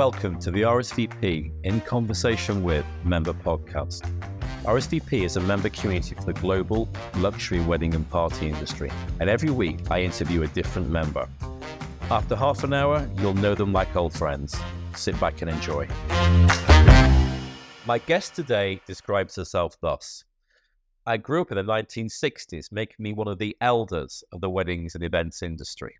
Welcome to the RSVP in Conversation with Member podcast. RSVP is a member community for the global luxury wedding and party industry, and every week I interview a different member. After half an hour, you'll know them like old friends. Sit back and enjoy. My guest today describes herself thus I grew up in the 1960s, making me one of the elders of the weddings and events industry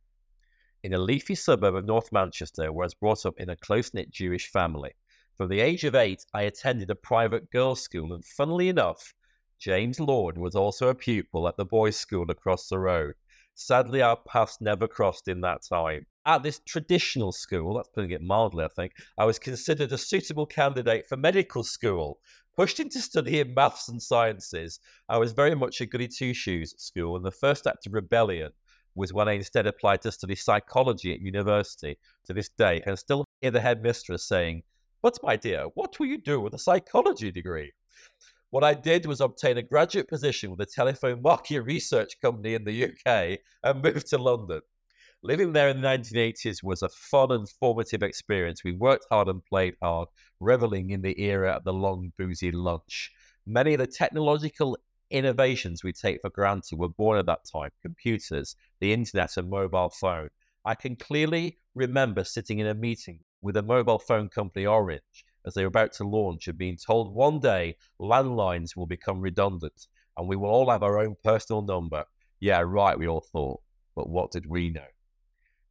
in a leafy suburb of North Manchester, where I was brought up in a close knit Jewish family. From the age of eight, I attended a private girls' school, and funnily enough, James Lord was also a pupil at the boys' school across the road. Sadly, our paths never crossed in that time. At this traditional school, that's putting it mildly, I think, I was considered a suitable candidate for medical school. Pushed into studying maths and sciences, I was very much a goody two shoes at school, and the first act of rebellion was when I instead applied to study psychology at university. To this day, and still hear the headmistress saying, But my dear, what will you do with a psychology degree? What I did was obtain a graduate position with a telephone market research company in the UK and moved to London. Living there in the 1980s was a fun and formative experience. We worked hard and played hard, reveling in the era of the long, boozy lunch. Many of the technological innovations we take for granted were born at that time computers, the internet, and mobile phone. I can clearly remember sitting in a meeting with a mobile phone company, Orange, as they were about to launch and being told one day landlines will become redundant and we will all have our own personal number. Yeah, right, we all thought. But what did we know?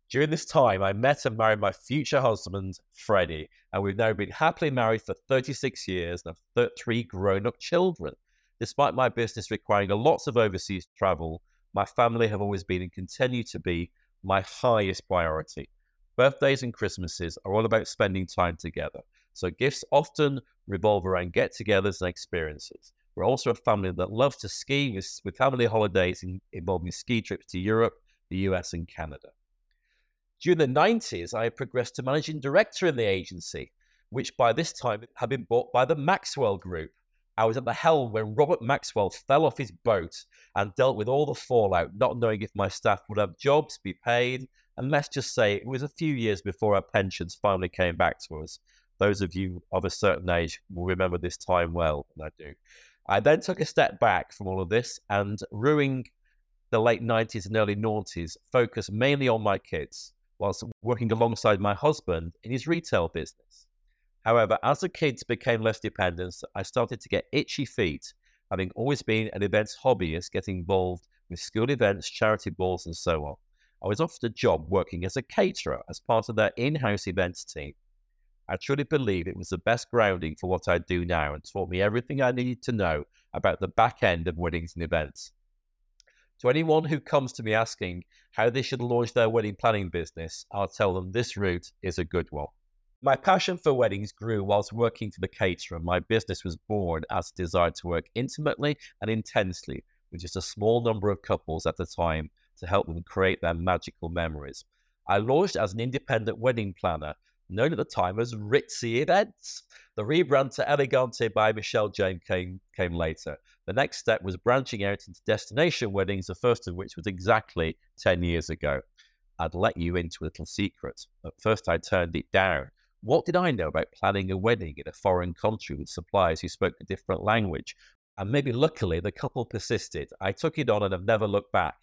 During this time, I met and married my future husband, Freddie, and we've now been happily married for 36 years and have three grown up children. Despite my business requiring lots of overseas travel, my family have always been and continue to be my highest priority. Birthdays and Christmases are all about spending time together. So gifts often revolve around get togethers and experiences. We're also a family that loves to ski with, with family holidays in, involving ski trips to Europe, the US, and Canada. During the 90s, I progressed to managing director in the agency, which by this time had been bought by the Maxwell Group. I was at the helm when Robert Maxwell fell off his boat and dealt with all the fallout, not knowing if my staff would have jobs, be paid, and let's just say it was a few years before our pensions finally came back to us. Those of you of a certain age will remember this time well, and I do. I then took a step back from all of this and, ruining the late 90s and early noughties, focused mainly on my kids whilst working alongside my husband in his retail business. However, as the kids became less dependent, I started to get itchy feet, having always been an events hobbyist, getting involved with school events, charity balls, and so on. I was offered a job working as a caterer as part of their in house events team. I truly believe it was the best grounding for what I do now and taught me everything I needed to know about the back end of weddings and events. To anyone who comes to me asking how they should launch their wedding planning business, I'll tell them this route is a good one. My passion for weddings grew whilst working for the caterer. My business was born as a desire to work intimately and intensely with just a small number of couples at the time to help them create their magical memories. I launched as an independent wedding planner, known at the time as Ritzy Events. The rebrand to Elegante by Michelle Jane came, came later. The next step was branching out into destination weddings, the first of which was exactly 10 years ago. I'd let you into a little secret. At first, I turned it down what did I know about planning a wedding in a foreign country with suppliers who spoke a different language? And maybe luckily the couple persisted. I took it on and have never looked back.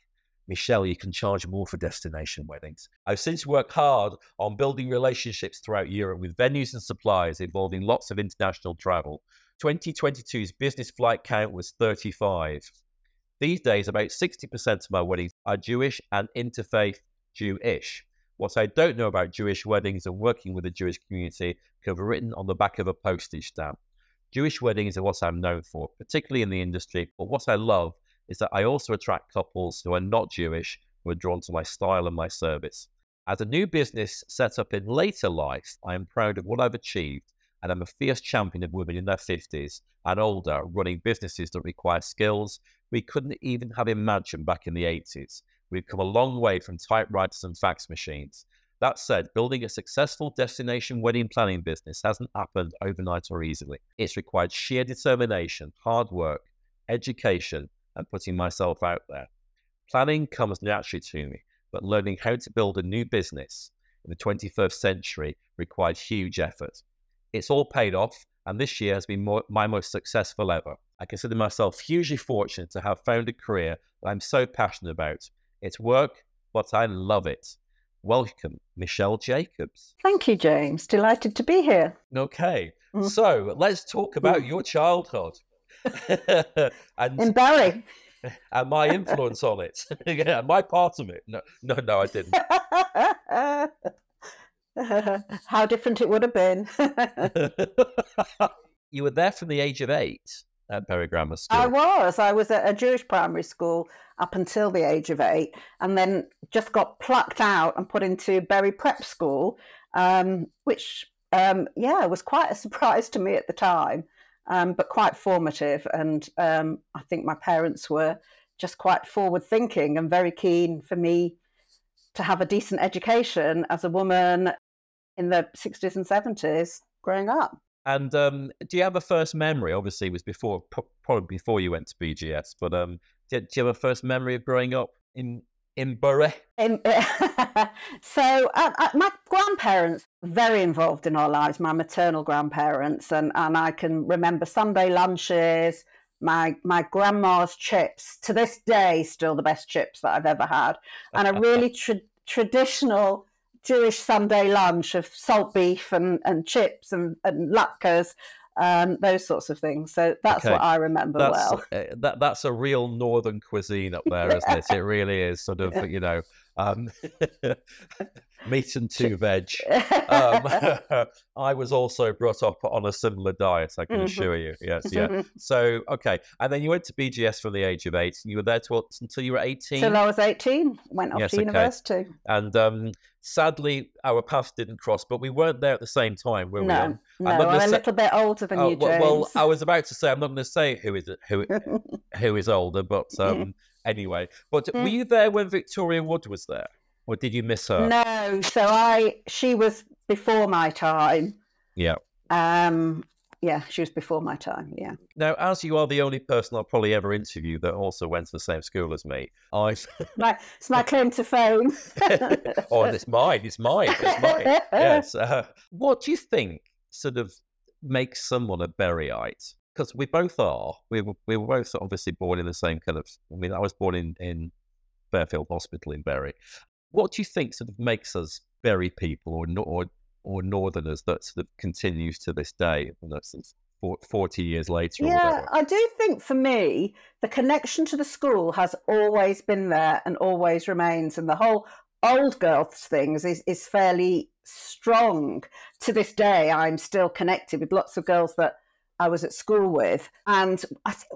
Michelle, you can charge more for destination weddings. I've since worked hard on building relationships throughout Europe with venues and suppliers involving lots of international travel. 2022's business flight count was 35. These days, about 60% of my weddings are Jewish and interfaith Jewish. What I don't know about Jewish weddings and working with the Jewish community could have written on the back of a postage stamp. Jewish weddings are what I'm known for, particularly in the industry, but what I love is that I also attract couples who are not Jewish who are drawn to my style and my service. As a new business set up in later life, I am proud of what I've achieved and I'm a fierce champion of women in their 50s and older running businesses that require skills we couldn't even have imagined back in the 80s. We've come a long way from typewriters and fax machines. That said, building a successful destination wedding planning business hasn't happened overnight or easily. It's required sheer determination, hard work, education, and putting myself out there. Planning comes naturally to me, but learning how to build a new business in the 21st century required huge effort. It's all paid off, and this year has been more, my most successful ever. I consider myself hugely fortunate to have found a career that I'm so passionate about. It's work, but I love it. Welcome, Michelle Jacobs. Thank you, James. Delighted to be here. Okay, mm. so let's talk about mm. your childhood. and, In Bury. And my influence on it. yeah, my part of it. No, no, no, I didn't. How different it would have been. you were there from the age of eight at Bury Grammar School. I was. I was at a Jewish primary school up until the age of eight, and then just got plucked out and put into Bury Prep School, um, which, um, yeah, was quite a surprise to me at the time, um, but quite formative. And um, I think my parents were just quite forward thinking and very keen for me to have a decent education as a woman in the 60s and 70s growing up. And um, do you have a first memory? Obviously, it was before, probably before you went to BGS. But um, do, you have a first memory of growing up in in Bury? In, so, uh, uh, my grandparents very involved in our lives. My maternal grandparents, and and I can remember Sunday lunches. My my grandma's chips to this day still the best chips that I've ever had, and a really tra- traditional Jewish Sunday lunch of salt beef and, and chips and, and latkes, um, those sorts of things. So that's okay. what I remember that's, well. Uh, that, that's a real northern cuisine up there, isn't it? It really is sort of, you know, um, meat and two veg. Um, I was also brought up on a similar diet, I can mm-hmm. assure you. Yes, yeah. so, okay. And then you went to BGS from the age of eight, and you were there to, until you were 18? Until I was 18, went off yes, to okay. university. And um, sadly, our paths didn't cross, but we weren't there at the same time, were no, we? No, I'm, I'm a say... little bit older than oh, you, James. Well, I was about to say, I'm not going to say who is who who is older, but um, anyway. But mm. were you there when Victoria Wood was there? Or did you miss her? No, so I she was before my time. Yeah. Um yeah, she was before my time. Yeah. Now, as you are the only person I'll probably ever interview that also went to the same school as me, I. my, it's my claim to fame. oh, it's mine. It's mine. It's mine. Yes. Uh, what do you think sort of makes someone a Buryite? Because we both are. We were, we were both obviously born in the same kind of. I mean, I was born in in Fairfield Hospital in Bury, what do you think sort of makes us Bury people or or or Northerners that sort of continues to this day? You know, since 40 years later yeah i do think for me the connection to the school has always been there and always remains and the whole old girls things is, is fairly strong to this day i'm still connected with lots of girls that I was at school with. And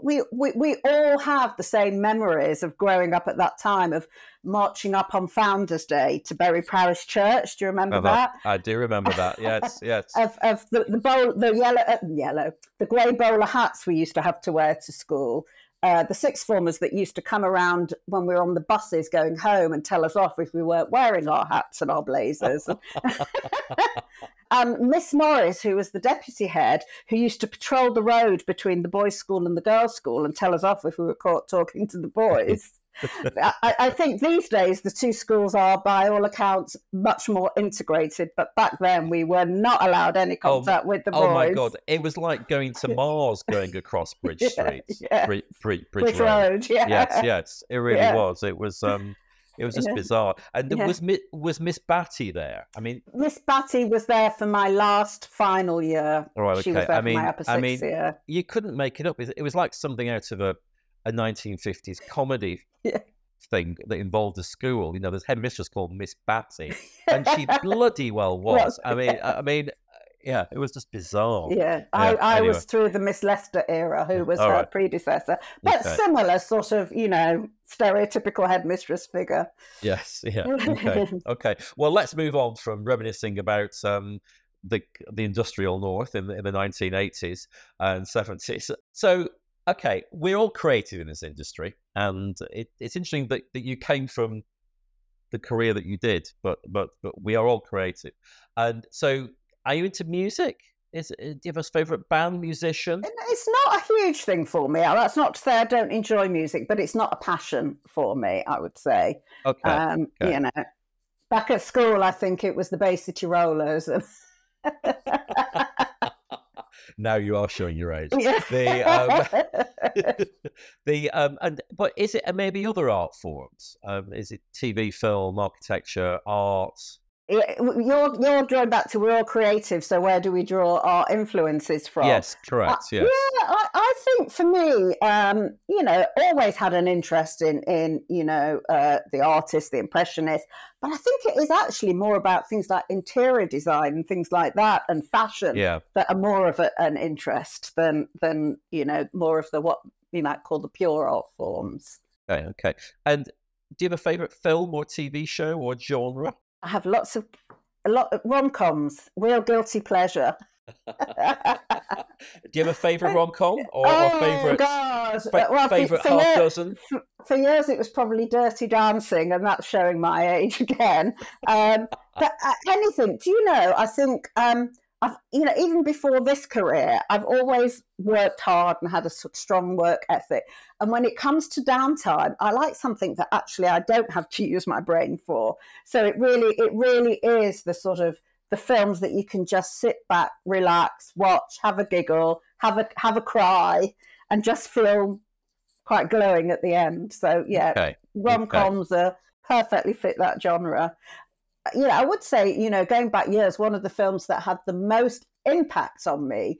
we, we, we all have the same memories of growing up at that time, of marching up on Founders Day to Bury Parish Church. Do you remember that? I do remember that. Yes, yes. of of the, the bowl, the yellow, uh, yellow, the grey bowler hats we used to have to wear to school. Uh, the sixth formers that used to come around when we were on the buses going home and tell us off if we weren't wearing our hats and our blazers. um, Miss Morris, who was the deputy head, who used to patrol the road between the boys' school and the girls' school and tell us off if we were caught talking to the boys. I, I, think these days the two schools are, by all accounts, much more integrated. But back then we were not allowed any oh, contact oh, with the boys. Oh my god! It was like going to Mars, going across Bridge Street, yeah. Bridge, Bridge, Bridge, Road. Road. Yeah. Yes, yes, it really yeah. was. It was. um it was just bizarre. And yeah. was was Miss Batty there? I mean, Miss Batty was there for my last final year. Right, okay. She was there I mean, for my upper I mean, year. You couldn't make it up. It was like something out of a a 1950s comedy yeah. thing that involved a school. You know, there's headmistress called Miss Batty, and she bloody well was. I mean, I mean, yeah, it was just bizarre. Yeah, yeah I, I anyway. was through the Miss Lester era, who was All her right. predecessor, but okay. similar sort of, you know, stereotypical headmistress figure. Yes, yeah, okay, okay. Well, let's move on from reminiscing about um, the the industrial north in the, in the 1980s and 70s. So okay, we're all creative in this industry, and it, it's interesting that, that you came from the career that you did, but but but we are all creative, and so are you into music? Is do you have a favorite band, musician? It's not a huge thing for me. That's not to say I don't enjoy music, but it's not a passion for me. I would say. Okay. Um, okay. You know, back at school, I think it was the Bay City Rollers. now you are showing your age. The um, the um, and but is it maybe other art forms? Um, is it TV, film, architecture, art? You're you're drawing back to we're all creative so where do we draw our influences from? Yes correct uh, yes. yeah I, I, think for me um, you know always had an interest in in you know uh, the artist the impressionist but i think it is actually more about things like interior design and things like that and fashion yeah. that are more of a, an interest than than you know more of the what you might call the pure art forms. Okay okay. And do you have a favorite film or tv show or genre I have lots of a lot rom coms, real guilty pleasure. Do you have a favourite rom com or, oh, or favourite God. Fa- well, favourite half year, dozen? For, for, years, it was probably Dirty Dancing, and that's showing my age again. Um, but uh, anything, do you know? I think um, I've, you know, even before this career, I've always worked hard and had a strong work ethic. And when it comes to downtime, I like something that actually I don't have to use my brain for. So it really, it really is the sort of the films that you can just sit back, relax, watch, have a giggle, have a have a cry, and just feel quite glowing at the end. So yeah, okay. rom coms okay. are perfectly fit that genre you know, I would say, you know, going back years, one of the films that had the most impact on me,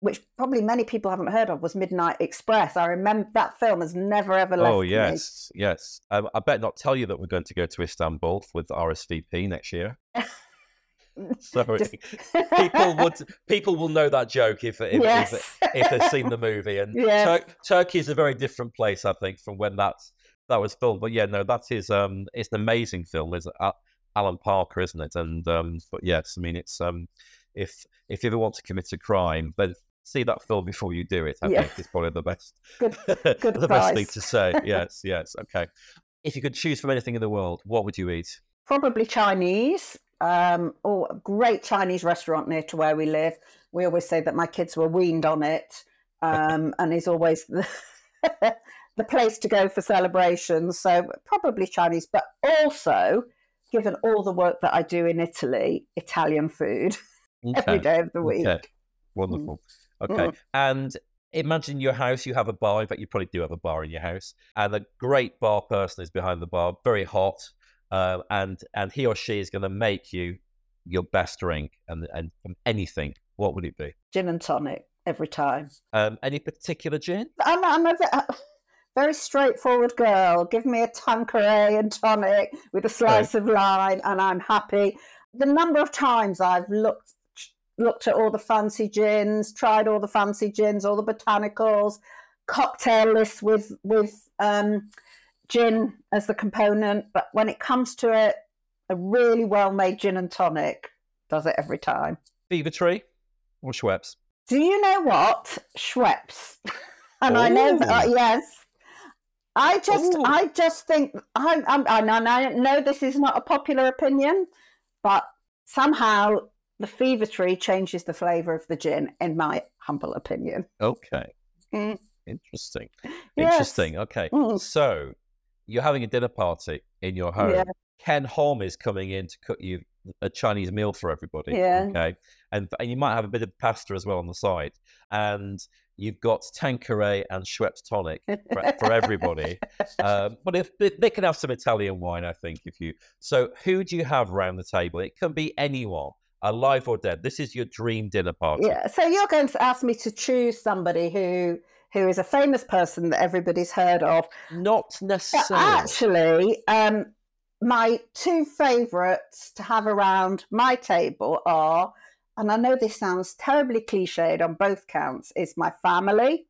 which probably many people haven't heard of, was Midnight Express. I remember that film has never ever left. Oh yes, me. yes. Um, I bet not tell you that we're going to go to Istanbul with RSVP next year. Sorry, Just... people would people will know that joke if if, yes. if, if, they've seen the movie. And Tur- Turkey is a very different place, I think, from when that's that was filmed. But yeah, no, that is um, it's an amazing film. Is Alan Parker, isn't it? And um, but yes, I mean it's um, if if you ever want to commit a crime, then see that film before you do it. I yes. think is probably the best good, good the best thing to say. yes, yes, okay. If you could choose from anything in the world, what would you eat? Probably Chinese. Um, oh, a great Chinese restaurant near to where we live. We always say that my kids were weaned on it, um, and is always the, the place to go for celebrations. So probably Chinese, but also given all the work that I do in Italy, Italian food okay. every day of the week. Okay. Wonderful. Mm. Okay. Mm. And imagine your house, you have a bar. In fact, you probably do have a bar in your house. And a great bar person is behind the bar, very hot. Uh, and and he or she is going to make you your best drink and, and, anything. What would it be? Gin and tonic every time. Um, any particular gin? I'm, I'm a, very straightforward girl. Give me a Tanqueray and tonic with a slice right. of lime, and I'm happy. The number of times I've looked looked at all the fancy gins, tried all the fancy gins, all the botanicals, cocktail lists with with um, gin as the component. But when it comes to it, a really well made gin and tonic does it every time. Fever Tree or Schweppes? Do you know what Schweppes? and I know that, uh, yes, I just, Ooh. I just think I, I, I know this is not a popular opinion, but somehow the fever tree changes the flavour of the gin, in my humble opinion. Okay, mm. interesting, yes. interesting. Okay, mm. so you're having a dinner party in your home. Yeah. Ken Hom is coming in to cook you a Chinese meal for everybody. Yeah. Okay. And and you might have a bit of pasta as well on the side. And you've got Tanqueray and Schweppes tonic for, for everybody. um, but if they, they, can have some Italian wine, I think. If you so, who do you have around the table? It can be anyone, alive or dead. This is your dream dinner party. Yeah. So you're going to ask me to choose somebody who who is a famous person that everybody's heard of. Not necessarily. Actually, um, my two favourites to have around my table are, and I know this sounds terribly cliched on both counts, is my family.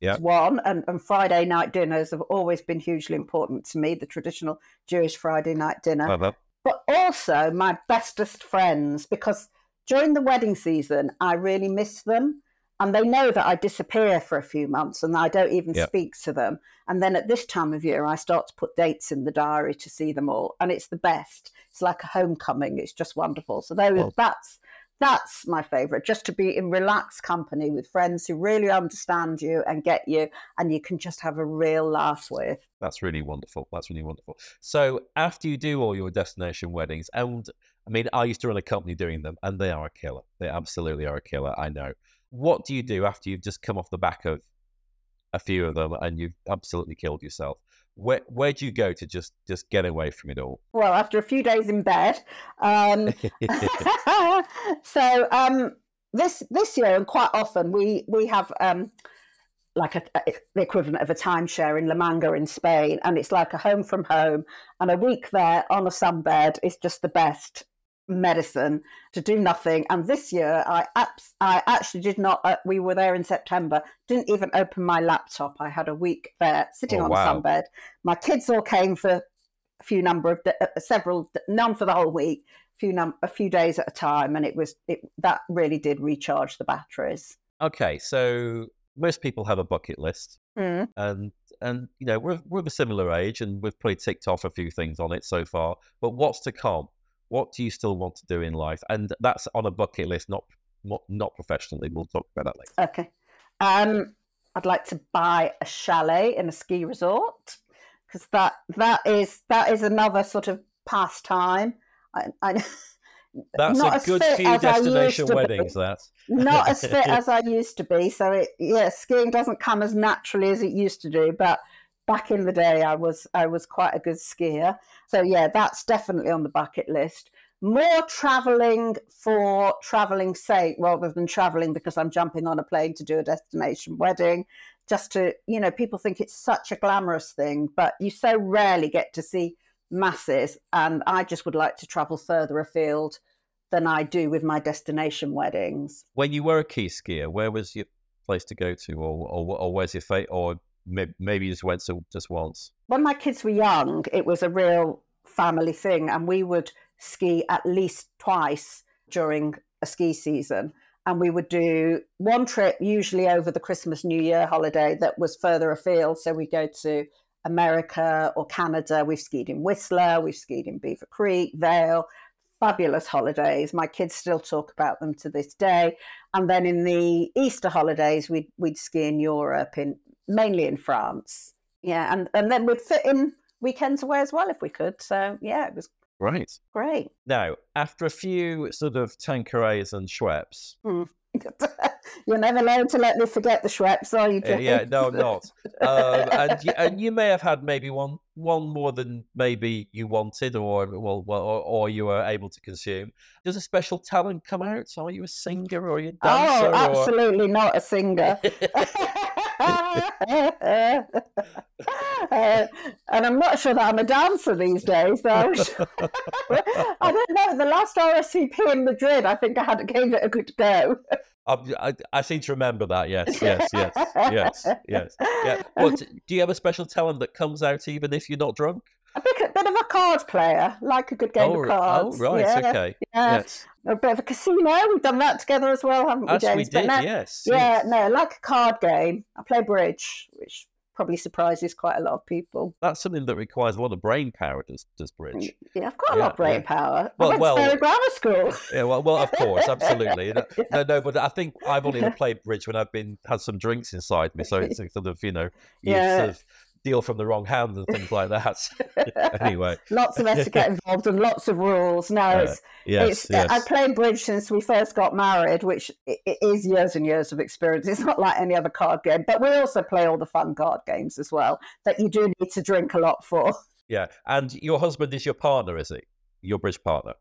Yeah. One and, and Friday night dinners have always been hugely important to me, the traditional Jewish Friday night dinner. But also my bestest friends, because during the wedding season, I really miss them and they know that I disappear for a few months and I don't even yep. speak to them. And then at this time of year, I start to put dates in the diary to see them all, and it's the best. It's like a homecoming. It's just wonderful. So those, well, that's that's my favorite, just to be in relaxed company with friends who really understand you and get you, and you can just have a real laugh with. That's really wonderful. That's really wonderful. So, after you do all your destination weddings, and I mean, I used to run a company doing them, and they are a killer. They absolutely are a killer. I know. What do you do after you've just come off the back of a few of them and you've absolutely killed yourself? Where where do you go to just just get away from it all? Well, after a few days in bed. Um, so um, this this year, and quite often we we have. Um, like a, a, the equivalent of a timeshare in La Manga in Spain, and it's like a home from home. And a week there on a sunbed is just the best medicine to do nothing. And this year, I abs- I actually did not. Uh, we were there in September. Didn't even open my laptop. I had a week there sitting Oh, on wow. the sunbed. My kids all came for a few number of da- uh, several, none for the whole week. Few num- a few days at a time, and it was it that really did recharge the batteries. Okay, so most people have a bucket list, Mm. and and you know we're we're of a similar age, and we've probably ticked off a few things on it so far. But what's to come? What do you still want to do in life? And that's on a bucket list, not not, not professionally. We'll talk about that later. Okay. Um, I'd like to buy a chalet in a ski resort because that that is that is another sort of pastime. I, I, That's Not a good few as I used destination be. weddings. That not as fit as I used to be. So it, yeah, skiing doesn't come as naturally as it used to do. But back in the day, I was I was quite a good skier. So yeah, that's definitely on the bucket list. More traveling for traveling's sake rather than traveling because I'm jumping on a plane to do a destination wedding. Just to you know, people think it's such a glamorous thing, but you so rarely get to see masses. And I just would like to travel further afield than I do with my destination weddings. when you were a key skier, where was your place to go to, or or, or where's your fate, or maybe, just went to just once? when my kids were young, it was a real family thing, and we would ski at least twice during a ski season. And we would do one trip, usually over the Christmas New Year holiday, that was further afield. So we'd go to America or Canada. We've skied in Whistler, we've skied in Beaver Creek, Vail. Fabulous holidays. My kids still talk about them to this day. And then in the Easter holidays, we'd we'd ski in Europe, in mainly in France. Yeah, and and then we'd fit in weekends away as well if we could. So yeah, it was Right. great. Now, after a few sort of Tanquerays and Schweppes, You're never allowed to let me forget the Schweppes, are you? uh, yeah, James? no, I'm not. Um, and you, and you may have had maybe one one more than maybe you wanted, or well, well or, or you were able to consume. Does a special talent come out? Are you a singer or are you a dancer? Oh, absolutely not a singer. Uh, and I'm not sure that I'm a dancer these days, though. I don't know. The last RSVP in Madrid, I think I had gave it a good go. I, I, I seem to remember that. Yes, yes, yes, yes, yes. Yeah. What do you have a special talent that comes out even if you're not drunk? A bit, a bit of a card player, like a good game oh, of oh, cards. oh, right, yeah, okay. yeah. Yes, A bit of a casino. We've done that together as well, haven't we, as James? we did. no- yes. Yeah, yes. no, like a card game. I play bridge, which probably surprises quite a lot of people. That's something that requires a lot of brain power. Does does bridge? Mm, yeah, I've got a lot of brain yeah. power. Well- I went well- to Grammar School. Yeah, well, well, of course, absolutely. No, no, no, but I think I've only played bridge when I've been had some drinks inside me, so it's a sort of you know you Yeah. sort of deal from the wrong hand and things like that. anyway, lots of etiquette involved and lots of rules. No, Uh, it's, yes, it's yes. I've played bridge since we first got married, which i- it is years and years of experience. It's not like any other card game, but we also play all the fun card games as well that you do need to drink a lot for. yeah. And your husband is your partner, is he? Your bridge partner.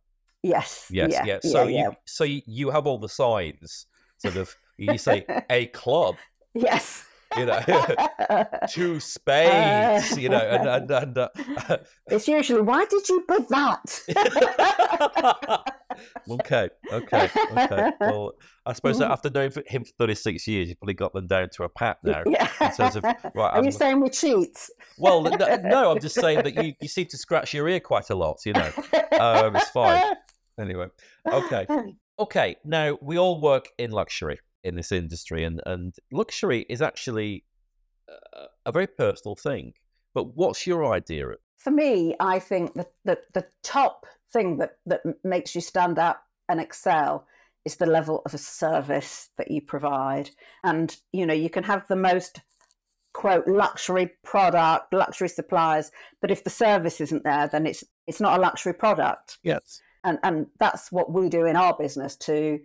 Yes. Yes, yeah, yeah. So yeah, you so you, you have all the signs, sort of. You say a club, Yes. You know, two spades, you know, and and, and uh, it's usually why did you put that? okay, okay, okay. Well, I suppose Mm. after knowing him for 36 years, you've probably got them down to a pat now. yeah. in terms of- right, Are I'm- you saying we cheat? Well, no, no, I'm just saying that you, you seem to scratch your ear quite a lot, you know. Um, it's fine. Anyway, okay. Okay, now we all work in luxury in this industry, and, and luxury is actually a, a very personal thing. But what's your idea? For me, I think that the, the top thing that, that makes you stand out and excel is the level of a service that you provide. And, you know, you can have the most quote luxury product, luxury suppliers, but if the service isn't there, then it's it's not a luxury product. Yes. And and that's what we do in our business to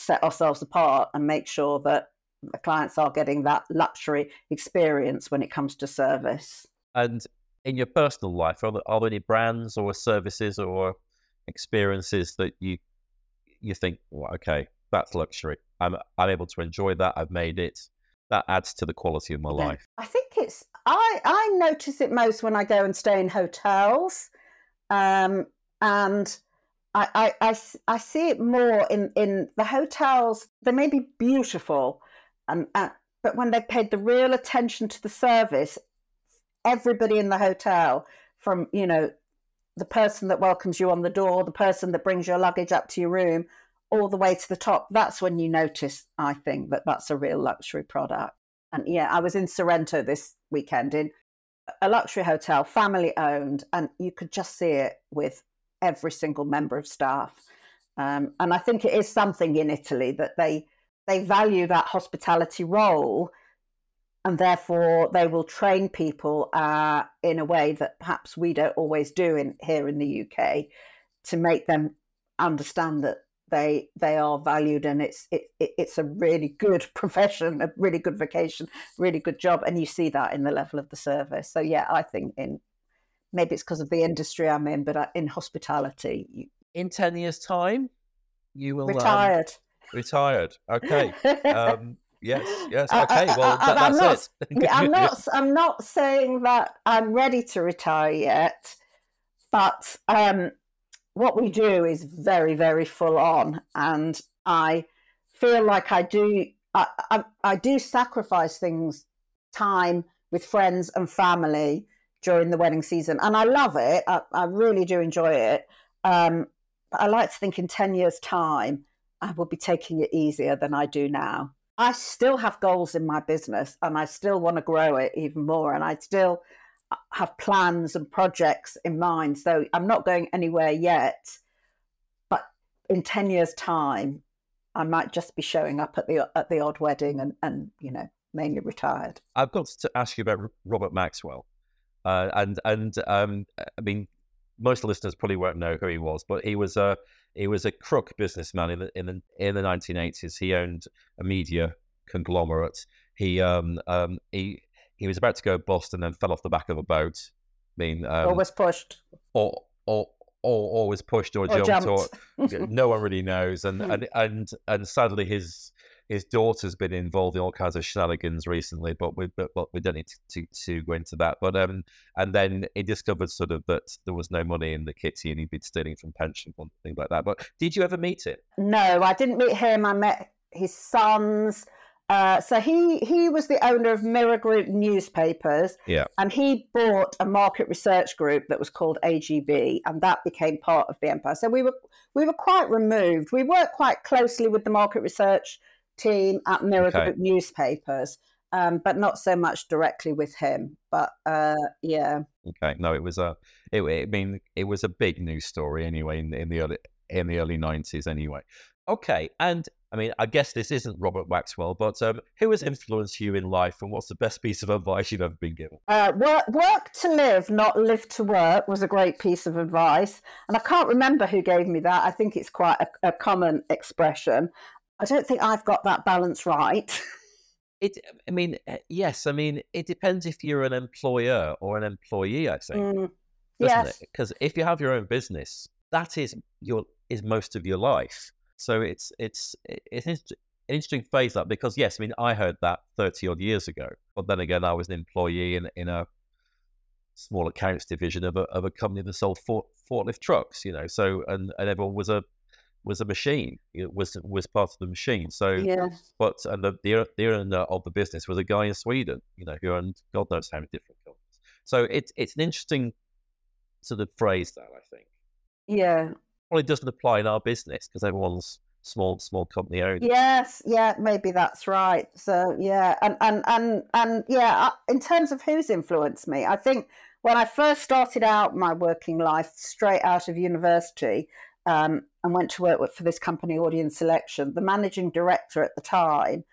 set ourselves apart and make sure that the clients are getting that luxury experience when it comes to service. And in your personal life, are there, are there any brands or services or experiences that you you think, well, okay, that's luxury. I'm I'm able to enjoy that. I've made it. That adds to the quality of my life. I think it's I I notice it most when I go and stay in hotels, um, and I, I, I see it more in in the hotels. They may be beautiful, and uh, but when they've paid the real attention to the service, everybody in the hotel, from you know the person that welcomes you on the door, the person that brings your luggage up to your room, all the way to the top, that's when you notice, I think, that that's a real luxury product. And yeah, I was in Sorrento this weekend in a luxury hotel, family owned, and you could just see it with every single member of staff. Um, and I think it is something in Italy that they they value that hospitality role, and therefore they will train people uh, in a way that perhaps we don't always do in here in the UK to make them understand that they they are valued and it's it, it, it's a really good profession a really good vocation really good job and you see that in the level of the service so yeah i think in maybe it's because of the industry i'm in but uh, in hospitality you, In ten years' time, you will um, retired retired. Okay. Um, yes. Yes. Okay. Well, I- that, I'm that's it. i'm not i'm not saying that i'm ready to retire yet but um what we do is very very full on and i feel like i do I, I, I do sacrifice things time with friends and family during the wedding season and i love it i, I really do enjoy it um, but i like to think in 10 years time i will be taking it easier than i do now i still have goals in my business and i still want to grow it even more and i still have plans and projects in mind. So I'm not going anywhere yet. But in 10 years' time, I might just be showing up at the at the odd wedding and, and you know, mainly retired. I've got to ask you about Robert Maxwell, uh, and and um, I mean, most listeners probably won't know who he was, but he was a he was a crook businessman in the in the in the 1980s. He owned a media conglomerate. He um um he he was about to go bust and then fell off the back of a boat. I mean, um, Always pushed or or or, or was pushed or, or jumped, or jumped. no one really knows. And and and and sadly, his his daughter's been involved in all kinds of shenanigans recently, but we but, but we don't need to, to to go into that. But um, and then he discovered sort of that there was no money in the kitty, and he'd been stealing from pension funds, things like that. But did you ever meet him? no, I didn't meet him. I met his sons. Uh, so he he was the owner of Mirror Group newspapers, Yeah. and he bought a market research group that was called AGB, and that became part of the empire. So we were we were quite removed. We worked quite closely with the market research team at Mirror Okay. Group newspapers, um, but not so much directly with him. But uh, yeah, Okay, no, it was a, it, I mean, it was a big news story anyway in, in the early in the early nineties anyway. Okay, and I mean, I guess this isn't Robert Maxwell, but um, who has influenced you in life, and what's the best piece of advice you've ever been given? Uh, work, work to live, not live to work, was a great piece of advice. And I can't remember who gave me that. I think it's quite a, a common expression. I don't think I've got that balance right. It, I mean, eh, yes, I mean, it depends if you're an employer or an employee. I think, Mm, yes. Because if you have your own business, that is your is most of your life. So it's it's it's an an interesting phase that because yes, I mean, I heard that thirty odd years ago, but then again, I was an employee in in a small accounts division of a of a company that sold fort, forklift trucks. You know, so and and everyone was a was a machine. It was was part of the machine. So Yeah. but and the the, the owner of the business was a guy in Sweden, you know, who owned God knows how many different companies. So it's it's an interesting sort of phrase that I think Yeah. probably doesn't apply in our business because everyone's small small company owned. Yes. Yeah. Maybe that's right. So yeah, and and and and yeah. uh, In terms of who's influenced me, I think when I first started out my working life, straight out of university, um, and went to work for this company, Audience Selection. The managing director at the time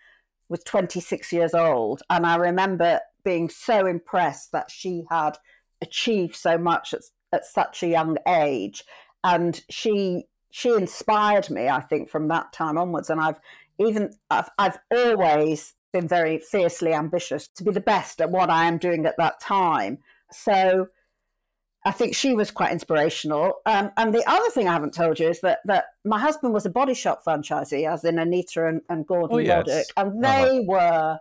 was 26 years old. And I remember being so impressed that she had achieved so much at, at such a young age. And she she inspired me, I think, from that time onwards. And I've even I've, I've always been very fiercely ambitious to be the best at what I am doing at that time. So I think she was quite inspirational. Um, and the other thing I haven't told you is that that my husband was a body shop franchisee, as in Anita and, and Gordon oh, yes. and uh-huh. they uh-huh. were,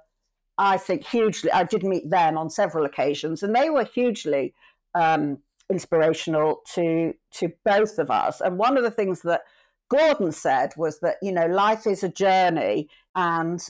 I think, hugely. I did meet them on several occasions, and they were hugely um, inspirational to to both of us. And one of the things that Gordon said was that you know life is a journey, and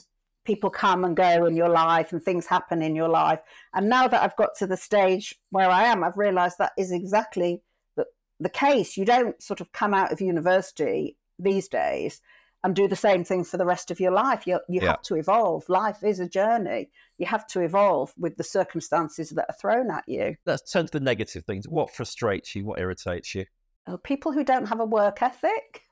people come and go in your life and things happen in your life. And now that I've got to the stage where I am, I've realized that is exactly the, the case. You don't sort of come out of university these days and do the same thing for the rest of your life. You, you yeah. have to evolve. Life is a journey. You have to evolve with the circumstances that are thrown at you. Let's turn to the negative things. What frustrates you? What irritates you? Oh, people who don't have a work ethic,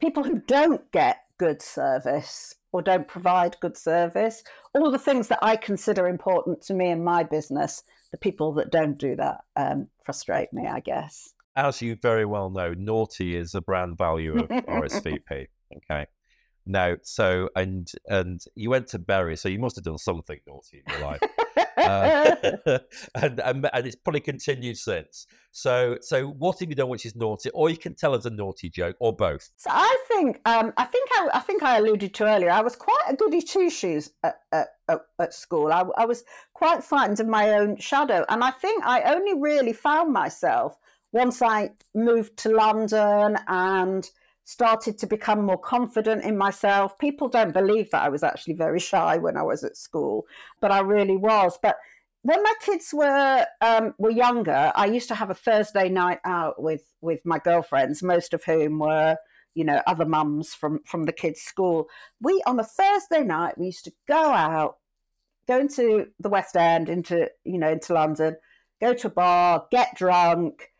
people who don't get good service, or don't provide good service, all the things that I consider important to me in my business, the people that don't do that um, frustrate me, I guess. As you very well know, naughty is a brand value of RSVP. Okay. Now, so and and you went to Bury, so you must have done something naughty in your life. uh, and, and, and it's probably continued since. So so what have you done which is naughty, or you can tell us a naughty joke, or both? So I think um, I think I, I, think I alluded to earlier. I was quite a goody two shoes at, at, at, school. I, I was quite frightened of my own shadow, and I think I only really found myself once I moved to London and started to become more confident in myself. People don't believe that I was actually very shy when I was at school, but I really was. But when my kids were um, were younger, I used to have a Thursday night out with with my girlfriends, most of whom were you know other mums from from the kids' school. We on a Thursday night we used to go out, go into the West End, into you know into London, go to a bar, get drunk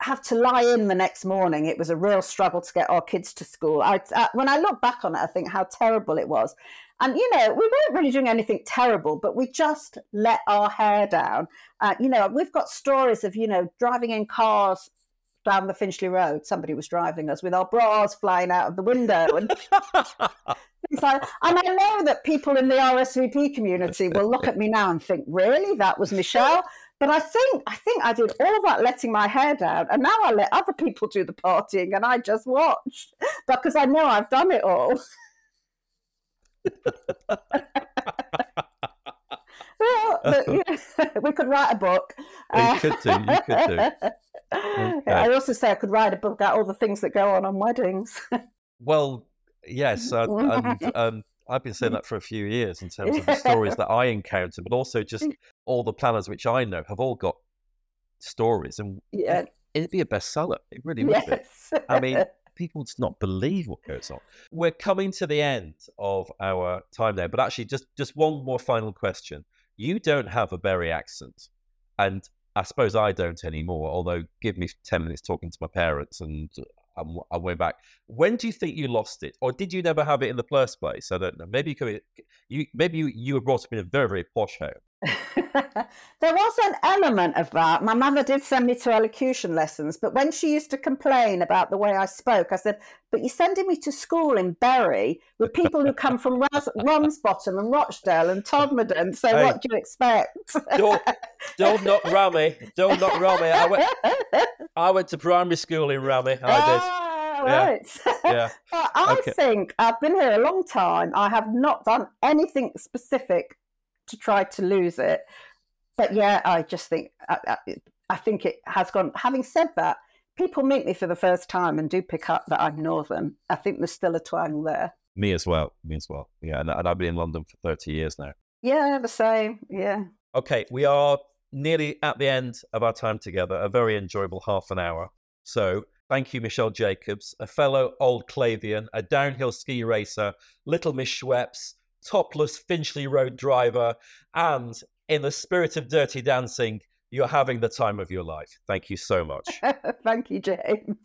have to lie in the next morning. It was a real struggle to get our kids to school. I, uh, when I look back on it, I think how terrible it was. And, you know, we weren't really doing anything terrible, but we just let our hair down. Uh, you know, we've got stories of, you know, driving in cars down the Finchley Road. Somebody was driving us with our bras flying out of the window. And, like, and I know that people in the RSVP community will look at me now and think, really? That was Michelle? But I think I think I did all that letting my hair down, and now I let other people do the partying, and I just watch because I know I've done it all. well, but, we could write a book. You could do. You could do. Okay. I also say I could write a book about all the things that go on on weddings. well, yes, uh, and um, I've been saying that for a few years in terms of the stories that I encounter, but also just mm. all the planners which I know have all got stories, and yeah, it'd be a bestseller. It really would yes. be. I mean, people just not believe what goes on. We're coming to the end of our time there, but actually, just just one more final question. You don't have a Bury accent, and I suppose I don't anymore. Although, give me ten minutes talking to my parents, and I'm, I'm way back. When do you think you lost it, or did you never have it in the first place? I don't know. Maybe you could. You maybe you, you were brought up in a very very posh home. there was an element of that. My mother did send me to elocution lessons, but when she used to complain about the way I spoke, I said, But you're sending me to school in Bury with people who come from Ras- Ramsbottom and Rochdale and Todmorden, so hey, what do you expect? don't, don't knock Rammy. Don't knock Rammy. I went, I went to primary school in Rammy. I did. Ah, right. Yeah. yeah. I okay. think I've been here a long time. I have not done anything specific to try to lose it. But yeah, I just think I, I, think it has gone. Having said that, people meet me for the first time and do pick up that I'm northern. I think there's still a twang there. Me as well. Me as well. Yeah, and, and I've been in London for 30 years now. Yeah, the same. Yeah. Okay, we are nearly at the end of our time together. A very enjoyable half an hour. So Thank you, Michelle Jacobs, a fellow old Clavian, a downhill ski racer, Little Miss Schweppes, topless Finchley Road driver, and in the spirit of dirty dancing, you're having the time of your life. Thank you so much. Thank you, James.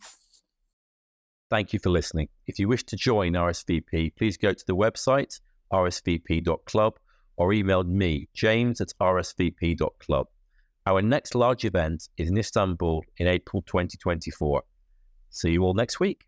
Thank you for listening. If you wish to join RSVP, please go to the website rsvp.club or email me, james at rsvp.club. Our next large event is in Istanbul in April 2024. See you all next week.